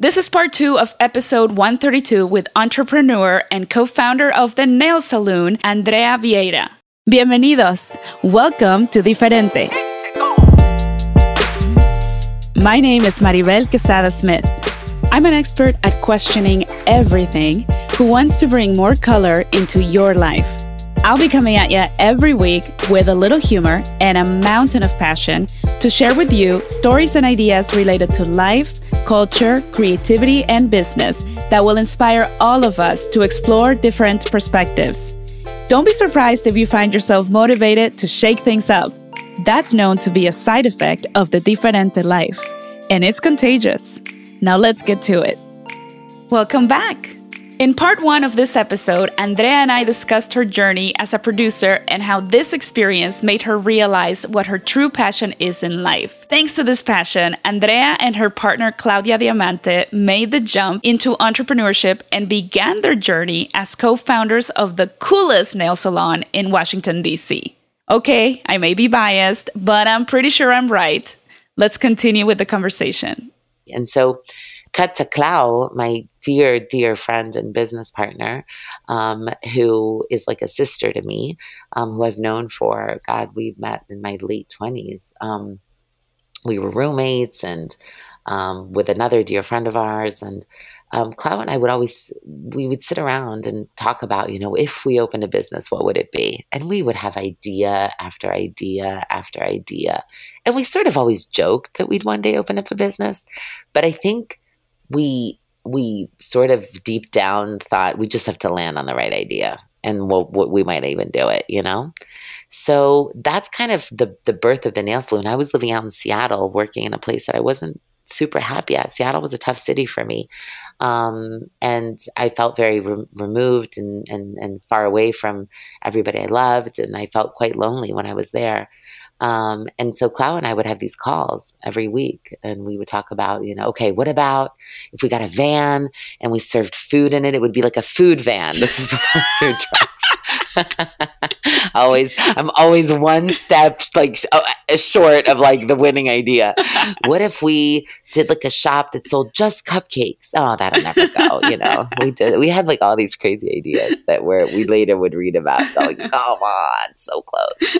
This is part two of episode 132 with entrepreneur and co founder of the nail salon, Andrea Vieira. Bienvenidos. Welcome to Diferente. My name is Maribel Quesada Smith. I'm an expert at questioning everything who wants to bring more color into your life. I'll be coming at you every week with a little humor and a mountain of passion to share with you stories and ideas related to life, culture, creativity, and business that will inspire all of us to explore different perspectives. Don't be surprised if you find yourself motivated to shake things up. That's known to be a side effect of the diferente life, and it's contagious. Now let's get to it. Welcome back. In part one of this episode, Andrea and I discussed her journey as a producer and how this experience made her realize what her true passion is in life. Thanks to this passion, Andrea and her partner Claudia Diamante made the jump into entrepreneurship and began their journey as co founders of the coolest nail salon in Washington, D.C. Okay, I may be biased, but I'm pretty sure I'm right. Let's continue with the conversation. And so, Clau, my dear, dear friend and business partner, um, who is like a sister to me, um, who I've known for, God, we've met in my late 20s. Um, we were roommates and um, with another dear friend of ours. And um, and I would always, we would sit around and talk about, you know, if we opened a business, what would it be? And we would have idea after idea after idea. And we sort of always joked that we'd one day open up a business. But I think we we sort of deep down thought we just have to land on the right idea and we'll, we might even do it, you know? So that's kind of the, the birth of the nail salon. I was living out in Seattle working in a place that I wasn't super happy at. Seattle was a tough city for me. Um, and I felt very re- removed and, and, and far away from everybody I loved. And I felt quite lonely when I was there. Um, and so Clau and I would have these calls every week and we would talk about, you know, okay, what about if we got a van and we served food in it? It would be like a food van. This is before food trucks. always, I'm always one step like uh, short of like the winning idea. What if we did like a shop that sold just cupcakes? Oh, that'll never go. You know, we did. We had like all these crazy ideas that were we later would read about. Going, come on, so close.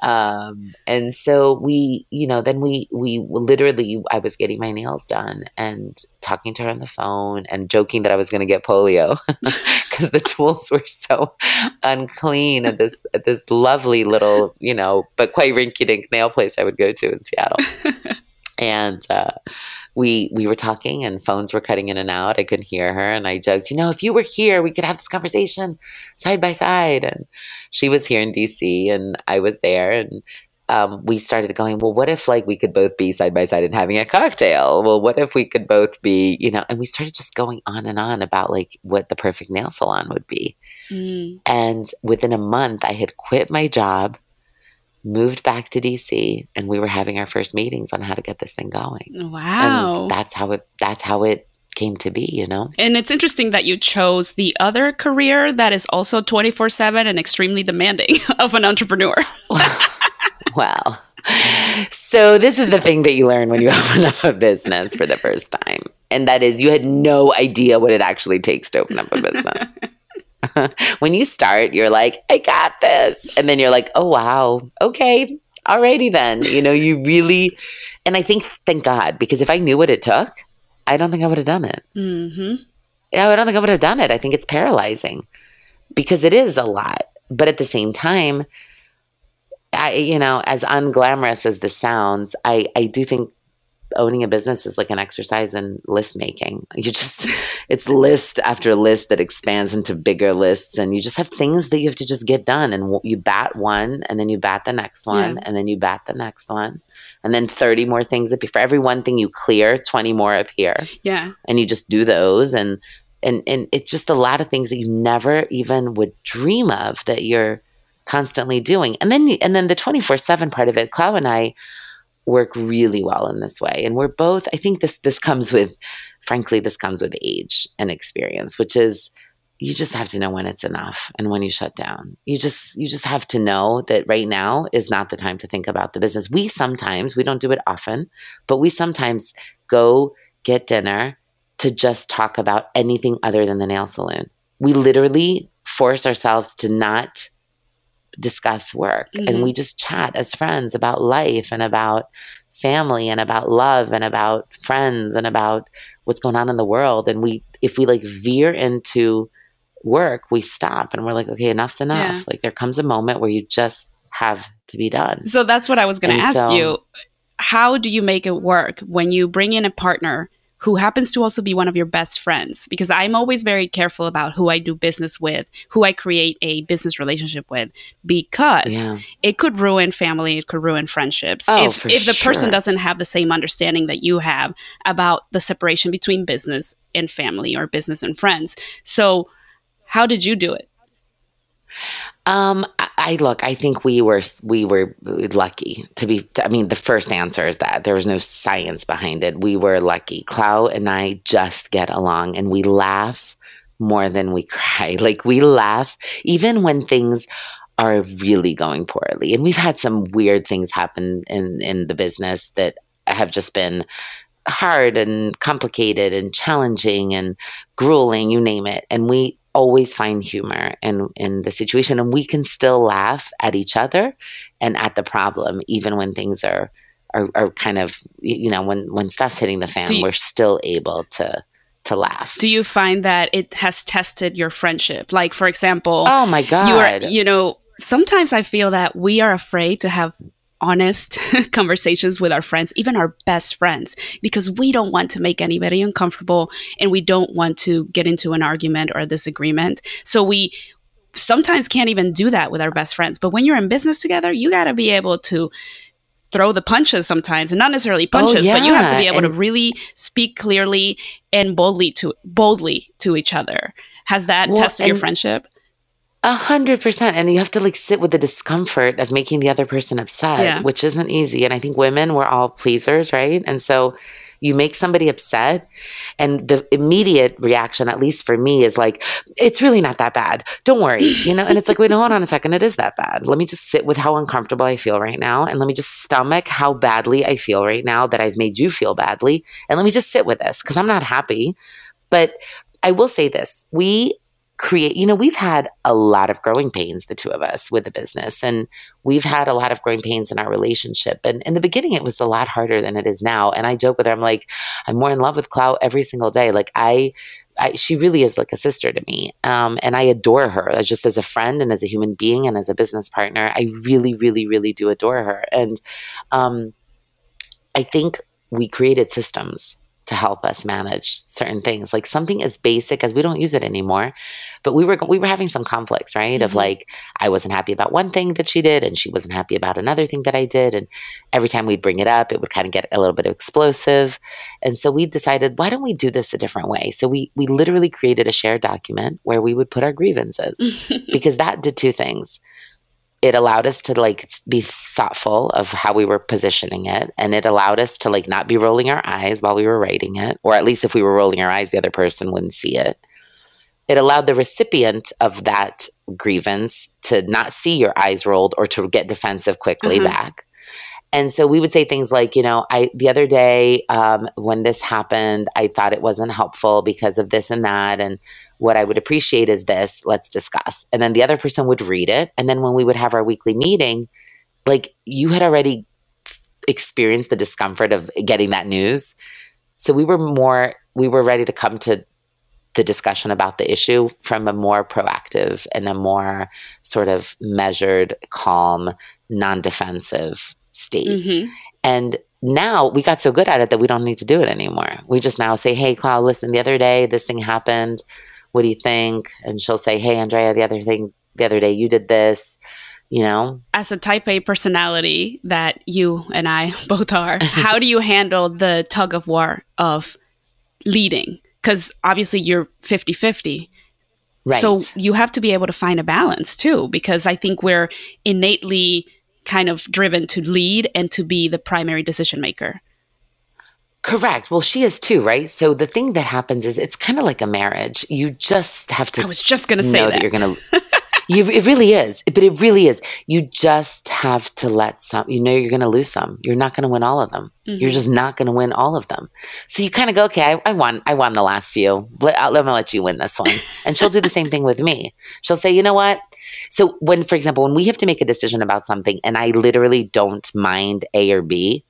Um, and so we, you know, then we we literally, I was getting my nails done and talking to her on the phone and joking that I was going to get polio because the tools were so unclean at this at this lovely little, you know, but quite rinky-dink nail place I would go to in Seattle. and uh, we we were talking and phones were cutting in and out. I couldn't hear her, and I joked, you know, if you were here, we could have this conversation side by side. And she was here in DC, and I was there, and um, we started going, well, what if like we could both be side by side and having a cocktail? Well, what if we could both be, you know, and we started just going on and on about like what the perfect nail salon would be. Mm. And within a month, I had quit my job, moved back to DC, and we were having our first meetings on how to get this thing going. Wow. And that's how it, that's how it came to be, you know? And it's interesting that you chose the other career that is also 24 7 and extremely demanding of an entrepreneur. well, so this is the thing that you learn when you open up a business for the first time. And that is you had no idea what it actually takes to open up a business. when you start, you're like, I got this. And then you're like, oh, wow. Okay. Alrighty then. You know, you really, and I think, thank God, because if I knew what it took, I don't think I would have done it. Mm-hmm. Yeah, I don't think I would have done it. I think it's paralyzing because it is a lot. But at the same time, I, you know, as unglamorous as this sounds, I, I do think owning a business is like an exercise in list making. You just, it's list after list that expands into bigger lists, and you just have things that you have to just get done. And you bat one, and then you bat the next one, yeah. and then you bat the next one, and then 30 more things appear. For every one thing you clear, 20 more appear. Yeah. And you just do those. And, and, and it's just a lot of things that you never even would dream of that you're constantly doing. And then and then the 24/7 part of it, Clau and I work really well in this way. And we're both I think this this comes with frankly this comes with age and experience, which is you just have to know when it's enough and when you shut down. You just you just have to know that right now is not the time to think about the business. We sometimes, we don't do it often, but we sometimes go get dinner to just talk about anything other than the nail salon. We literally force ourselves to not discuss work. Mm-hmm. and we just chat as friends about life and about family and about love and about friends and about what's going on in the world. And we if we like veer into work we stop and we're like okay enough's enough. Yeah. like there comes a moment where you just have to be done. So that's what i was going to ask so, you. How do you make it work when you bring in a partner who happens to also be one of your best friends because I'm always very careful about who I do business with, who I create a business relationship with because yeah. it could ruin family, it could ruin friendships. Oh, if if the sure. person doesn't have the same understanding that you have about the separation between business and family or business and friends. So, how did you do it? Um, I, look. I think we were we were lucky to be. I mean, the first answer is that there was no science behind it. We were lucky. Clau and I just get along, and we laugh more than we cry. Like we laugh even when things are really going poorly. And we've had some weird things happen in in the business that have just been hard and complicated and challenging and grueling, you name it. And we always find humor in in the situation and we can still laugh at each other and at the problem even when things are are, are kind of you know when when stuff's hitting the fan you, we're still able to to laugh. Do you find that it has tested your friendship? Like for example oh my god you are you know sometimes i feel that we are afraid to have honest conversations with our friends, even our best friends, because we don't want to make anybody uncomfortable and we don't want to get into an argument or a disagreement. So we sometimes can't even do that with our best friends. But when you're in business together, you got to be able to throw the punches sometimes and not necessarily oh, punches, oh, yeah. but you have to be able and- to really speak clearly and boldly to boldly to each other. Has that well, tested your friendship? A hundred percent. And you have to like sit with the discomfort of making the other person upset, yeah. which isn't easy. And I think women, we're all pleasers, right? And so you make somebody upset, and the immediate reaction, at least for me, is like, it's really not that bad. Don't worry, you know? And it's like, wait, hold on a second. It is that bad. Let me just sit with how uncomfortable I feel right now. And let me just stomach how badly I feel right now that I've made you feel badly. And let me just sit with this because I'm not happy. But I will say this we create you know we've had a lot of growing pains the two of us with the business and we've had a lot of growing pains in our relationship and in the beginning it was a lot harder than it is now and i joke with her i'm like i'm more in love with clau every single day like i I, she really is like a sister to me. Um, and I adore her just as a friend and as a human being and as a business partner. I really, really, really do adore her. And um, I think we created systems to help us manage certain things. Like something as basic as we don't use it anymore but we were we were having some conflicts right? Mm-hmm. of like i wasn't happy about one thing that she did and she wasn't happy about another thing that i did and every time we'd bring it up it would kind of get a little bit explosive. And so we decided why don't we do this a different way? So we we literally created a shared document where we would put our grievances because that did two things it allowed us to like be thoughtful of how we were positioning it and it allowed us to like not be rolling our eyes while we were writing it or at least if we were rolling our eyes the other person wouldn't see it it allowed the recipient of that grievance to not see your eyes rolled or to get defensive quickly mm-hmm. back and so we would say things like, you know, I the other day um, when this happened, I thought it wasn't helpful because of this and that, and what I would appreciate is this. Let's discuss. And then the other person would read it, and then when we would have our weekly meeting, like you had already experienced the discomfort of getting that news, so we were more we were ready to come to the discussion about the issue from a more proactive and a more sort of measured, calm, non defensive state. Mm-hmm. And now we got so good at it that we don't need to do it anymore. We just now say, Hey, Clau, listen, the other day this thing happened. What do you think? And she'll say, Hey, Andrea, the other thing, the other day you did this. You know, as a type A personality that you and I both are, how do you handle the tug of war of leading? Because obviously you're 50 50. Right. So you have to be able to find a balance too, because I think we're innately kind of driven to lead and to be the primary decision maker. Correct. Well, she is too, right? So the thing that happens is it's kind of like a marriage. You just have to. I was just going to say that. that. you're going to. You, it really is. But it really is. You just have to let some, you know, you're going to lose some. You're not going to win all of them. Mm-hmm. You're just not going to win all of them. So you kind of go, okay, I, I, won. I won the last few. Let, I'll, let me let you win this one. And she'll do the same thing with me. She'll say, you know what? So when, for example, when we have to make a decision about something and I literally don't mind A or B,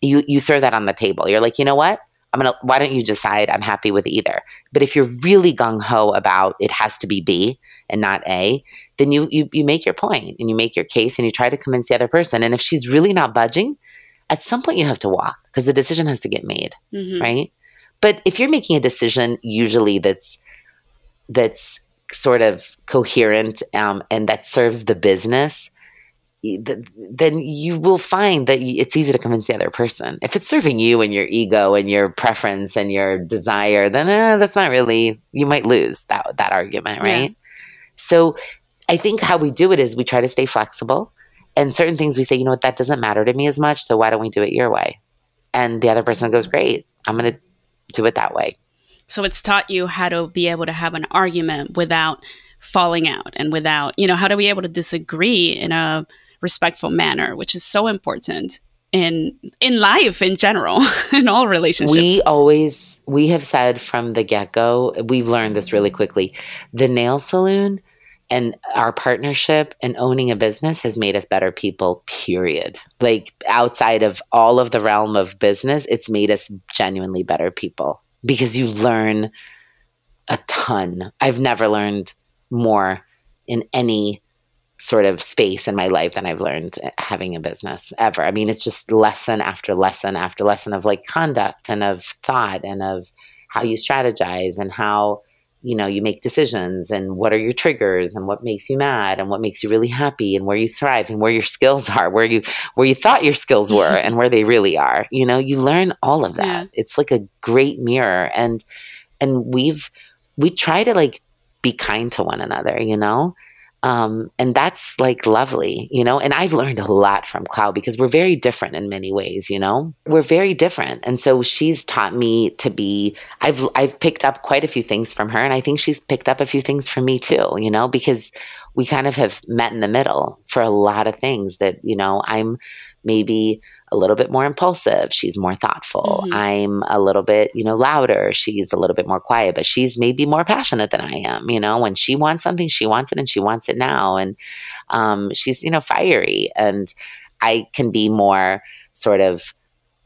you, you throw that on the table. You're like, you know what? I'm gonna. Why don't you decide? I'm happy with either. But if you're really gung ho about it has to be B and not A, then you you you make your point and you make your case and you try to convince the other person. And if she's really not budging, at some point you have to walk because the decision has to get made, mm-hmm. right? But if you're making a decision, usually that's that's sort of coherent um, and that serves the business, then you will find that it's easy to convince the other person. If it's serving you and your ego and your preference and your desire, then eh, that's not really. You might lose that that argument, right? Yeah. So, I think how we do it is we try to stay flexible, and certain things we say, you know what, that doesn't matter to me as much. So why don't we do it your way? And the other person goes, great, I'm going to do it that way. So it's taught you how to be able to have an argument without falling out and without, you know, how to be able to disagree in a respectful manner, which is so important in in life in general in all relationships. We always we have said from the get-go we've learned this really quickly the nail salon and our partnership and owning a business has made us better people period. Like outside of all of the realm of business it's made us genuinely better people because you learn a ton. I've never learned more in any sort of space in my life than I've learned having a business ever. I mean, it's just lesson after lesson after lesson of like conduct and of thought and of how you strategize and how you know you make decisions and what are your triggers and what makes you mad and what makes you really happy and where you thrive and where your skills are where you where you thought your skills were and where they really are you know you learn all of that yeah. it's like a great mirror and and we've we try to like be kind to one another you know um, and that's like lovely, you know. And I've learned a lot from Clau because we're very different in many ways, you know. We're very different, and so she's taught me to be. I've I've picked up quite a few things from her, and I think she's picked up a few things from me too, you know, because we kind of have met in the middle for a lot of things that you know. I'm maybe a little bit more impulsive. She's more thoughtful. Mm-hmm. I'm a little bit, you know, louder. She's a little bit more quiet, but she's maybe more passionate than I am. You know, when she wants something, she wants it and she wants it now. And um, she's, you know, fiery. And I can be more sort of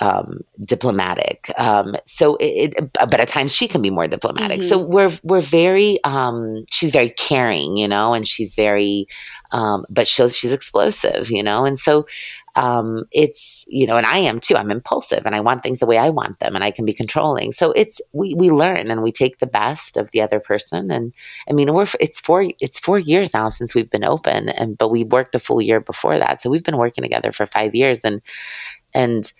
um, diplomatic. Um, so it, it, but at times she can be more diplomatic. Mm-hmm. So we're we're very um, she's very caring, you know, and she's very um, but she's she's explosive, you know, and so um, it's you know, and I am too. I'm impulsive, and I want things the way I want them, and I can be controlling. So it's we we learn and we take the best of the other person, and I mean we're it's four it's four years now since we've been open, and but we worked a full year before that, so we've been working together for five years, and and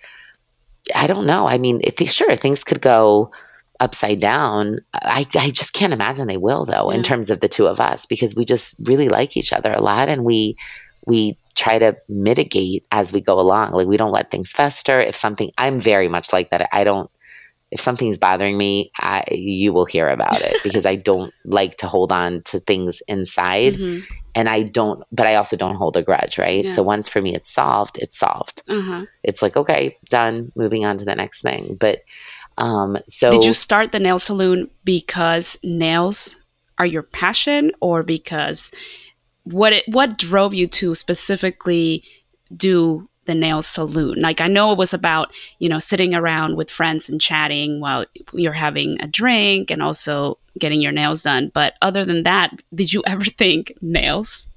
I don't know. I mean, sure things could go upside down. I, I just can't imagine they will though, yeah. in terms of the two of us, because we just really like each other a lot, and we we try to mitigate as we go along. Like we don't let things fester. If something, I'm very much like that. I don't. If something's bothering me, I, you will hear about it because I don't like to hold on to things inside. Mm-hmm and I don't, but I also don't hold a grudge, right? Yeah. So once for me it's solved, it's solved. Uh-huh. It's like okay, done, moving on to the next thing. But um, so did you start the nail salon because nails are your passion, or because what it, what drove you to specifically do the nail salon. Like I know it was about, you know, sitting around with friends and chatting while you're having a drink and also getting your nails done. But other than that, did you ever think nails?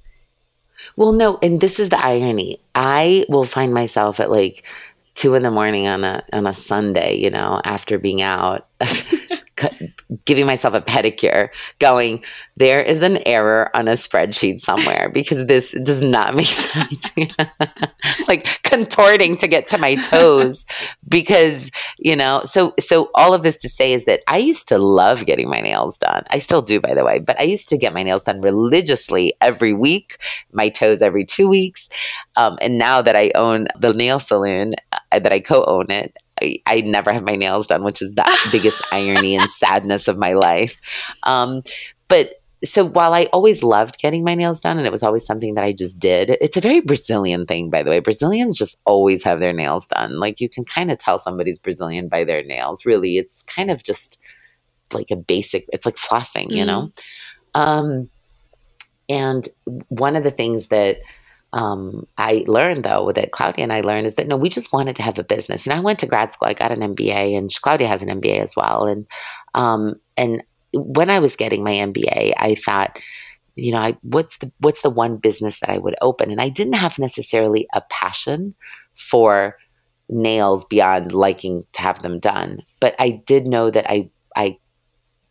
Well, no, and this is the irony. I will find myself at like two in the morning on a on a Sunday, you know, after being out, giving myself a pedicure, going, there is an error on a spreadsheet somewhere because this does not make sense. like contorting to get to my toes because, you know, so so all of this to say is that I used to love getting my nails done. I still do by the way, but I used to get my nails done religiously every week, my toes every 2 weeks. Um, and now that I own the nail salon, uh, that I co-own it, I, I, never have my nails done, which is the biggest irony and sadness of my life. Um, but so while I always loved getting my nails done and it was always something that I just did, it's a very Brazilian thing, by the way. Brazilians just always have their nails done. Like you can kind of tell somebody's Brazilian by their nails. Really, it's kind of just like a basic, it's like flossing, mm-hmm. you know? Um, and one of the things that um, I learned though that Claudia and I learned is that no, we just wanted to have a business. And I went to grad school. I got an MBA, and Claudia has an MBA as well. And um, and when I was getting my MBA, I thought, you know, I, what's the what's the one business that I would open? And I didn't have necessarily a passion for nails beyond liking to have them done, but I did know that I I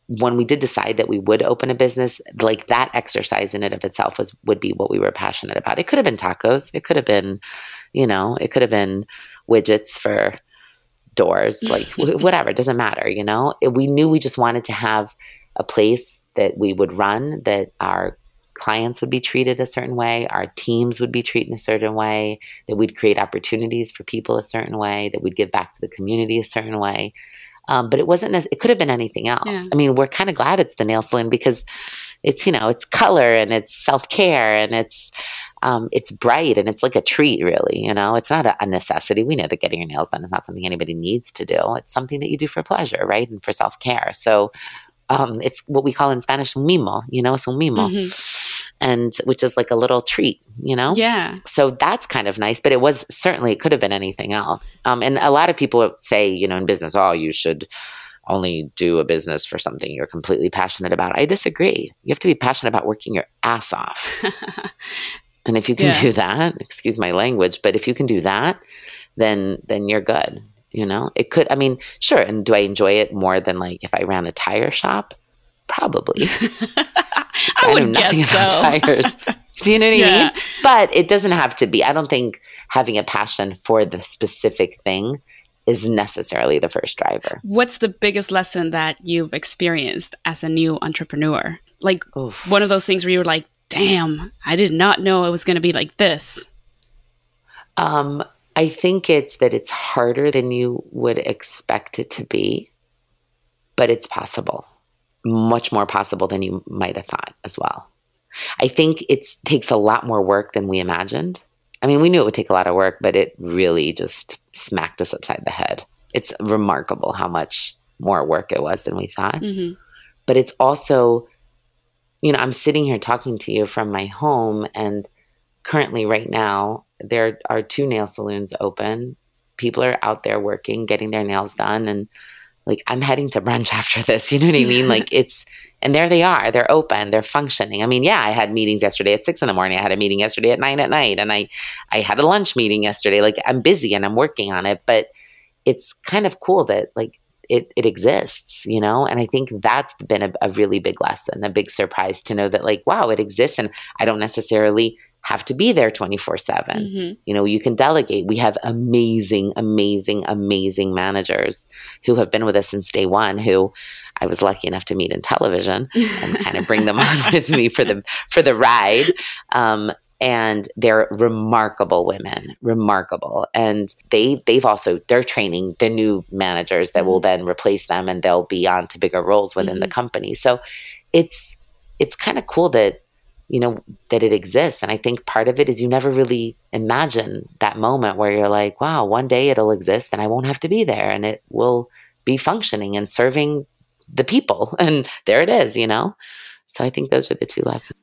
when we did decide that we would open a business, like that exercise in it of itself was would be what we were passionate about. It could have been tacos. It could have been, you know, it could have been widgets for doors, like whatever. It doesn't matter, you know. It, we knew we just wanted to have a place that we would run that our clients would be treated a certain way, our teams would be treated a certain way, that we'd create opportunities for people a certain way, that we'd give back to the community a certain way. Um, but it wasn't, it could have been anything else. Yeah. I mean, we're kind of glad it's the nail salon because it's, you know, it's color and it's self care and it's, um, it's bright and it's like a treat, really. You know, it's not a, a, necessity. We know that getting your nails done is not something anybody needs to do. It's something that you do for pleasure, right? And for self care. So um, it's what we call in Spanish mimo, you know, so mimo. Mm-hmm and which is like a little treat, you know? Yeah. So that's kind of nice, but it was certainly, it could have been anything else. Um, and a lot of people say, you know, in business, oh, you should only do a business for something you're completely passionate about. I disagree. You have to be passionate about working your ass off. and if you can yeah. do that, excuse my language, but if you can do that, then then you're good. You know, it could. I mean, sure. And do I enjoy it more than like if I ran a tire shop? Probably. I, I would know nothing about so. tires. Do you know what yeah. I mean? But it doesn't have to be. I don't think having a passion for the specific thing is necessarily the first driver. What's the biggest lesson that you've experienced as a new entrepreneur? Like Oof. one of those things where you were like, damn, I did not know it was going to be like this. Um, I think it's that it's harder than you would expect it to be, but it's possible much more possible than you might have thought as well. I think it takes a lot more work than we imagined. I mean, we knew it would take a lot of work, but it really just smacked us upside the head. It's remarkable how much more work it was than we thought. Mm-hmm. But it's also, you know, I'm sitting here talking to you from my home, and currently, right now, there are two nail saloons open. People are out there working, getting their nails done, and like I'm heading to brunch after this. You know what I mean? like it's and there they are. They're open. They're functioning. I mean, yeah, I had meetings yesterday at six in the morning. I had a meeting yesterday at nine at night, and I I had a lunch meeting yesterday. Like I'm busy and I'm working on it, but it's kind of cool that like it it exists, you know. And I think that's been a, a really big lesson, a big surprise to know that like wow, it exists, and I don't necessarily have to be there 24 7. Mm-hmm. You know, you can delegate. We have amazing, amazing, amazing managers who have been with us since day one who I was lucky enough to meet in television and kind of bring them on with me for the for the ride. Um, and they're remarkable women remarkable and they they've also they're training the new managers that mm-hmm. will then replace them and they'll be on to bigger roles within mm-hmm. the company so it's it's kind of cool that you know, that it exists. And I think part of it is you never really imagine that moment where you're like, wow, one day it'll exist and I won't have to be there and it will be functioning and serving the people. And there it is, you know? So I think those are the two lessons.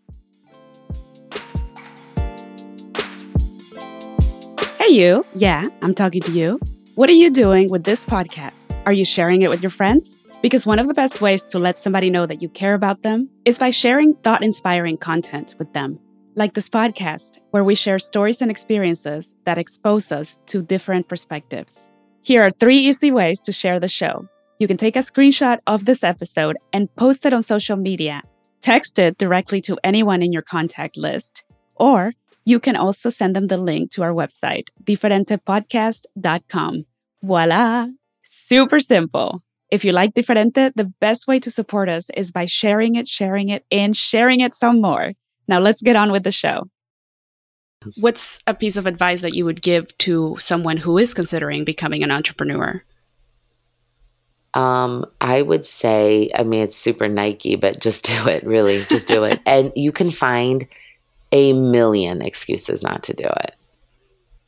Hey, you. Yeah, I'm talking to you. What are you doing with this podcast? Are you sharing it with your friends? Because one of the best ways to let somebody know that you care about them is by sharing thought inspiring content with them. Like this podcast, where we share stories and experiences that expose us to different perspectives. Here are three easy ways to share the show. You can take a screenshot of this episode and post it on social media, text it directly to anyone in your contact list, or you can also send them the link to our website, diferentepodcast.com. Voila! Super simple. If you like Diferente, the best way to support us is by sharing it, sharing it, and sharing it some more. Now let's get on with the show. What's a piece of advice that you would give to someone who is considering becoming an entrepreneur? Um, I would say, I mean, it's super Nike, but just do it, really. Just do it. and you can find a million excuses not to do it.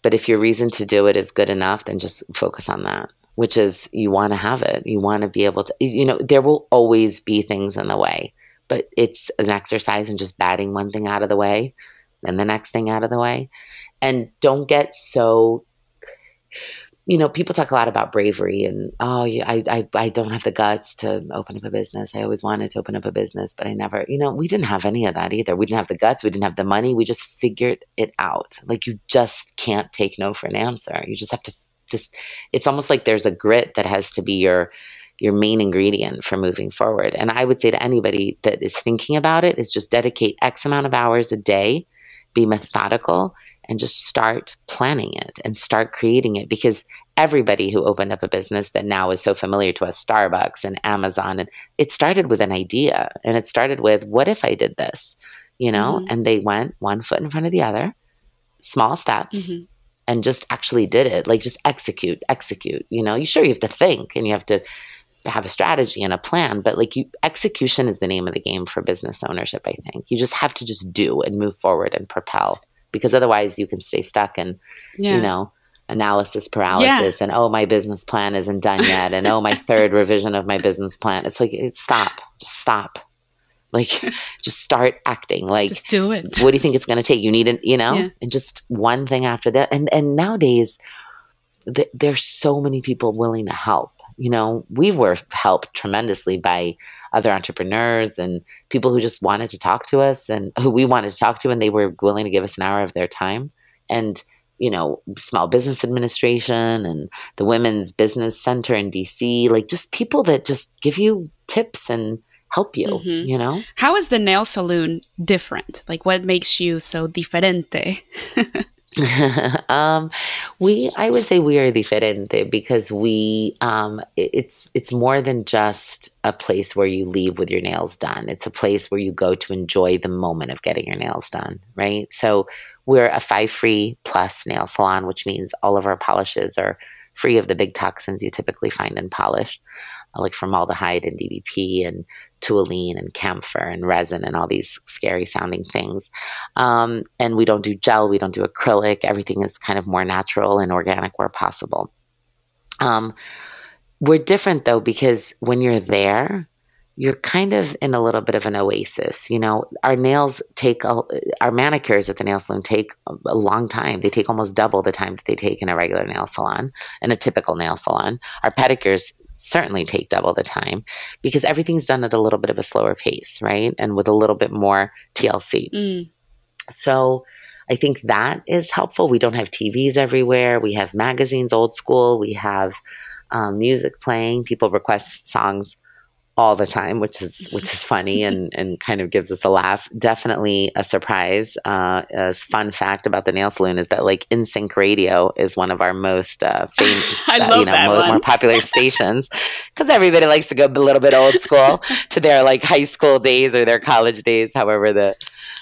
But if your reason to do it is good enough, then just focus on that, which is you want to have it. You want to be able to, you know, there will always be things in the way, but it's an exercise in just batting one thing out of the way, then the next thing out of the way. And don't get so you know, people talk a lot about bravery and, oh, I, I, I don't have the guts to open up a business. I always wanted to open up a business, but I never, you know, we didn't have any of that either. We didn't have the guts. We didn't have the money. We just figured it out. Like you just can't take no for an answer. You just have to just, it's almost like there's a grit that has to be your, your main ingredient for moving forward. And I would say to anybody that is thinking about it is just dedicate X amount of hours a day, be methodical and just start planning it and start creating it because everybody who opened up a business that now is so familiar to us starbucks and amazon and it started with an idea and it started with what if i did this you know mm-hmm. and they went one foot in front of the other small steps mm-hmm. And just actually did it like just execute execute you know you sure you have to think and you have to have a strategy and a plan but like you execution is the name of the game for business ownership i think you just have to just do and move forward and propel because otherwise you can stay stuck and yeah. you know analysis paralysis yeah. and oh my business plan isn't done yet and oh my third revision of my business plan it's like it, stop just stop like just start acting. Like just do it. what do you think it's going to take? You need it you know? Yeah. and just one thing after that and and nowadays th- there's so many people willing to help. You know we were helped tremendously by other entrepreneurs and people who just wanted to talk to us and who we wanted to talk to and they were willing to give us an hour of their time. And you know small business administration and the women's business center in dc like just people that just give you tips and help you mm-hmm. you know how is the nail salon different like what makes you so diferente um, we, I would say we are diferente because we, um, it's, it's more than just a place where you leave with your nails done. It's a place where you go to enjoy the moment of getting your nails done, right? So we're a five free plus nail salon, which means all of our polishes are free of the big toxins you typically find in polish, like formaldehyde and DBP and toluene and camphor and resin and all these scary sounding things. Um, and we don't do gel, we don't do acrylic. Everything is kind of more natural and organic where possible. Um, we're different though because when you're there, you're kind of in a little bit of an oasis. You know, our nails take, a, our manicures at the nail salon take a long time. They take almost double the time that they take in a regular nail salon, in a typical nail salon. Our pedicures certainly take double the time because everything's done at a little bit of a slower pace, right? And with a little bit more TLC. Mm. So I think that is helpful. We don't have TVs everywhere. We have magazines, old school. We have um, music playing. People request songs all the time, which is which is funny and and kind of gives us a laugh. Definitely a surprise. Uh, a fun fact about the nail salon is that like NSYNC Radio is one of our most uh, famous, uh, you know, more, more, popular stations because everybody likes to go a little bit old school to their like high school days or their college days, however the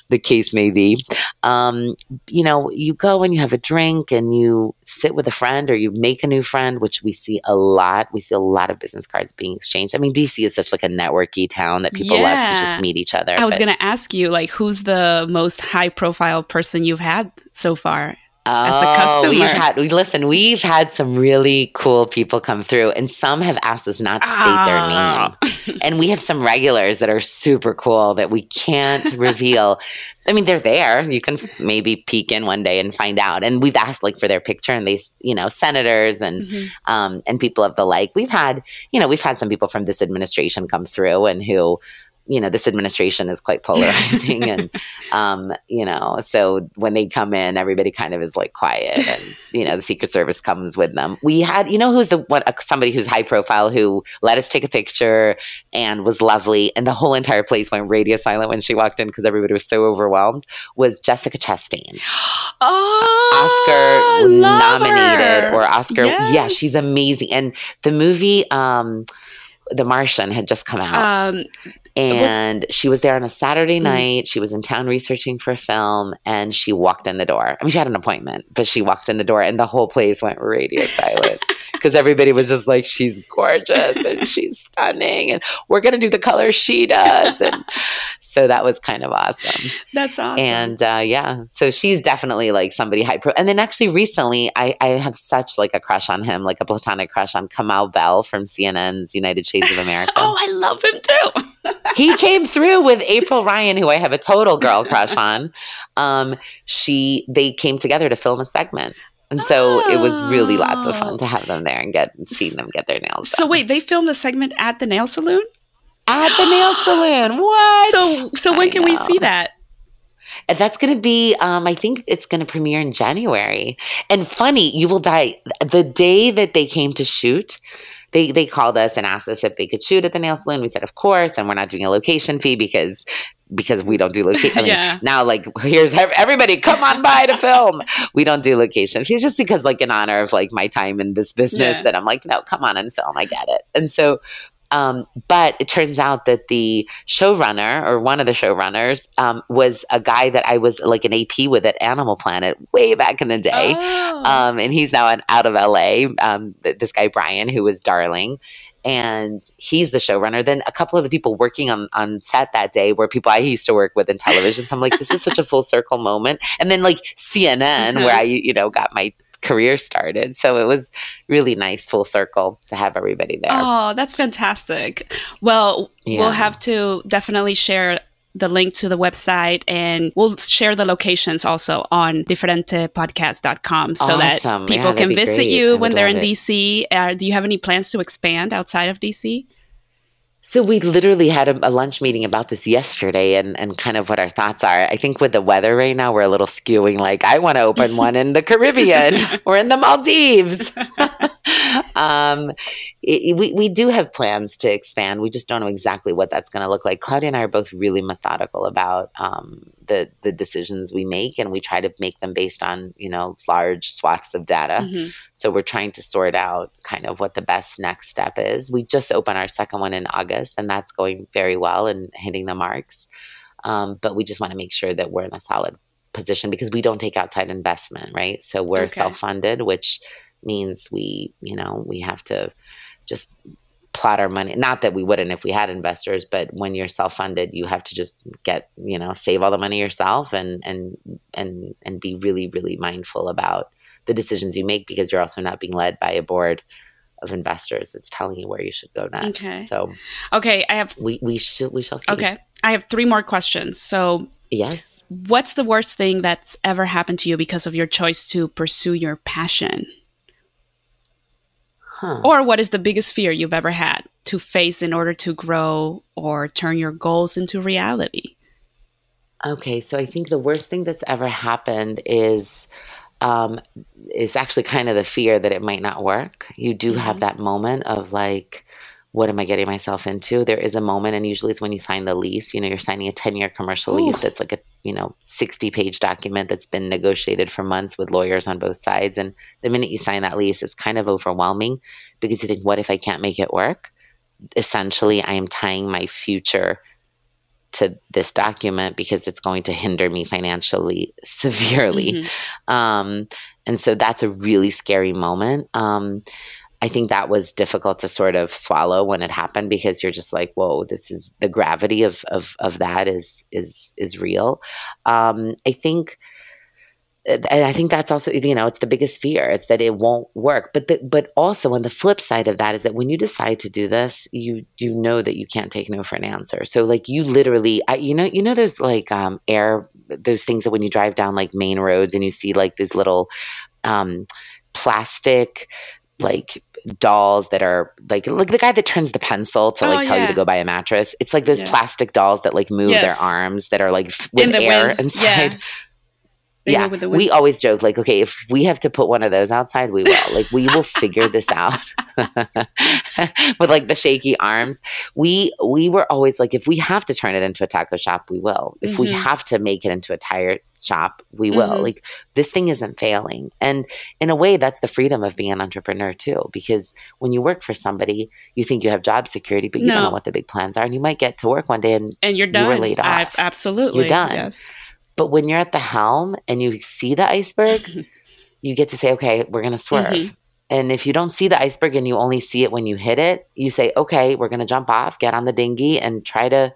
the case may be. Um, you know, you go and you have a drink and you sit with a friend or you make a new friend, which we see a lot. We see a lot of business cards being exchanged. I mean, DC is such like a networky town that people yeah. love to just meet each other. I was going to ask you, like, who's the most high profile person you've had so far? As a customer. Oh, we've had we listen, we've had some really cool people come through and some have asked us not to state oh. their ah. name. and we have some regulars that are super cool that we can't reveal. I mean, they're there. You can maybe peek in one day and find out. And we've asked like for their picture and they, you know, senators and mm-hmm. um and people of the like. We've had, you know, we've had some people from this administration come through and who you know this administration is quite polarizing and um, you know so when they come in everybody kind of is like quiet and you know the secret service comes with them we had you know who's the one uh, somebody who's high profile who let us take a picture and was lovely and the whole entire place went radio silent when she walked in because everybody was so overwhelmed was jessica chastain oh, oscar nominated her. or oscar yes. yeah she's amazing and the movie um the Martian had just come out. Um, and What's, she was there on a Saturday mm. night. She was in town researching for a film and she walked in the door. I mean, she had an appointment, but she walked in the door and the whole place went radio silent. because everybody was just like, she's gorgeous and she's stunning, and we're gonna do the color she does, and so that was kind of awesome. That's awesome. And uh, yeah, so she's definitely like somebody high pro. And then actually recently, I, I have such like a crush on him, like a platonic crush on Kamau Bell from CNN's United Shades of America. oh, I love him too. He came through with April Ryan, who I have a total girl crush on. Um, she they came together to film a segment. And so oh. it was really lots of fun to have them there and get seeing them get their nails done. So wait, they filmed a segment at the nail salon? At the nail salon. What? So so when I can know. we see that? That's going to be, um, I think it's going to premiere in January. And funny, you will die. The day that they came to shoot, they they called us and asked us if they could shoot at the nail salon. We said, of course, and we're not doing a location fee because because we don't do location. I mean, yeah. now like here's everybody come on by to film. We don't do location fees just because like in honor of like my time in this business yeah. that I'm like no, come on and film. I get it. And so um, but it turns out that the showrunner or one of the showrunners um, was a guy that I was like an AP with at Animal Planet way back in the day. Oh. Um, and he's now out of LA. Um, th- this guy, Brian, who was darling. And he's the showrunner. Then a couple of the people working on, on set that day were people I used to work with in television. So I'm like, this is such a full circle moment. And then like CNN, where I, you know, got my career started. So it was really nice full circle to have everybody there. Oh, that's fantastic. Well, yeah. we'll have to definitely share the link to the website and we'll share the locations also on diferentepodcast.com so awesome. that people yeah, can visit great. you when they're in it. DC. Uh, do you have any plans to expand outside of DC? So we literally had a, a, lunch meeting about this yesterday and, and kind of what our thoughts are. I think with the weather right now, we're a little skewing like, I want to open one in the Caribbean or in the Maldives. um, it, we, we do have plans to expand. We just don't know exactly what that's going to look like. Claudia and I are both really methodical about um, the the decisions we make and we try to make them based on you know large swaths of data mm-hmm. so we're trying to sort out kind of what the best next step is we just opened our second one in august and that's going very well and hitting the marks um, but we just want to make sure that we're in a solid position because we don't take outside investment right so we're okay. self-funded which means we you know we have to just plot our money. Not that we wouldn't if we had investors but when you're self-funded you have to just get you know save all the money yourself and and and and be really really mindful about the decisions you make because you're also not being led by a board of investors that's telling you where you should go next. Okay. so okay i have we we should we shall see. Okay i have three more questions. So yes. what's the worst thing that's ever happened to you because of your choice to pursue your passion Huh. Or what is the biggest fear you've ever had to face in order to grow or turn your goals into reality? Okay, so I think the worst thing that's ever happened is um, is actually kind of the fear that it might not work. You do mm-hmm. have that moment of like, what am I getting myself into? There is a moment, and usually it's when you sign the lease. You know, you're signing a 10 year commercial Ooh. lease that's like a, you know, 60 page document that's been negotiated for months with lawyers on both sides. And the minute you sign that lease, it's kind of overwhelming because you think, what if I can't make it work? Essentially, I am tying my future to this document because it's going to hinder me financially severely. Mm-hmm. Um, and so that's a really scary moment. Um, I think that was difficult to sort of swallow when it happened because you're just like, whoa, this is the gravity of of of that is is is real. Um, I think and I think that's also you know it's the biggest fear it's that it won't work but the, but also on the flip side of that is that when you decide to do this you you know that you can't take no for an answer so like you literally I, you know you know those like um, air those things that when you drive down like main roads and you see like these little um, plastic like dolls that are like like the guy that turns the pencil to like oh, tell yeah. you to go buy a mattress. It's like those yeah. plastic dolls that like move yes. their arms that are like with In air wind. inside. Yeah. They yeah, we always joke like, okay, if we have to put one of those outside, we will. Like, we will figure this out with like the shaky arms. We we were always like, if we have to turn it into a taco shop, we will. If mm-hmm. we have to make it into a tire shop, we will. Mm-hmm. Like, this thing isn't failing, and in a way, that's the freedom of being an entrepreneur too. Because when you work for somebody, you think you have job security, but you no. don't know what the big plans are, and you might get to work one day and and you're done. You were laid off. I, absolutely, you're done. Yes. But when you're at the helm and you see the iceberg, you get to say, okay, we're going to swerve. Mm-hmm. And if you don't see the iceberg and you only see it when you hit it, you say, okay, we're going to jump off, get on the dinghy and try to,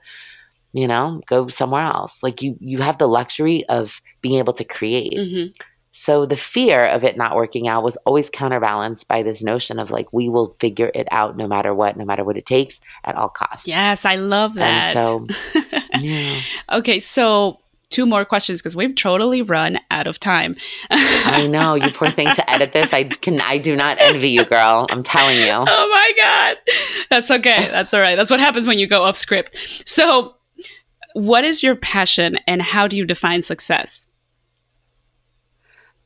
you know, go somewhere else. Like you, you have the luxury of being able to create. Mm-hmm. So the fear of it not working out was always counterbalanced by this notion of like, we will figure it out no matter what, no matter what it takes at all costs. Yes, I love that. And so, yeah. okay, so two more questions because we've totally run out of time. I know, you poor thing to edit this. I can I do not envy you, girl. I'm telling you. Oh my god. That's okay. That's all right. That's what happens when you go off script. So, what is your passion and how do you define success?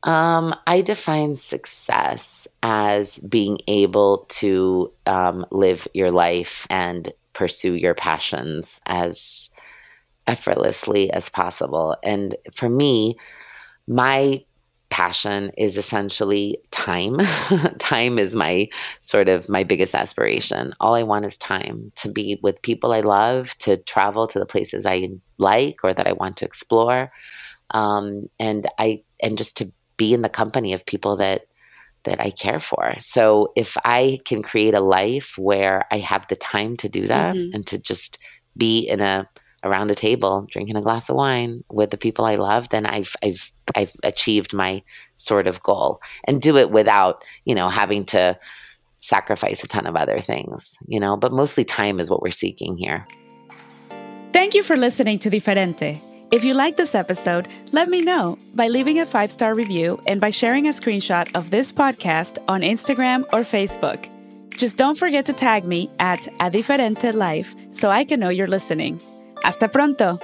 Um, I define success as being able to um, live your life and pursue your passions as effortlessly as possible. And for me, my passion is essentially time. time is my sort of my biggest aspiration. All I want is time to be with people I love, to travel to the places I like or that I want to explore. Um, and I and just to be in the company of people that that I care for. So if I can create a life where I have the time to do that mm-hmm. and to just be in a around a table drinking a glass of wine with the people I love, then I've I've I've achieved my sort of goal and do it without, you know, having to sacrifice a ton of other things, you know, but mostly time is what we're seeking here. Thank you for listening to Diferente. If you like this episode, let me know by leaving a five star review and by sharing a screenshot of this podcast on Instagram or Facebook. Just don't forget to tag me at A Diferente Life so I can know you're listening. Hasta pronto!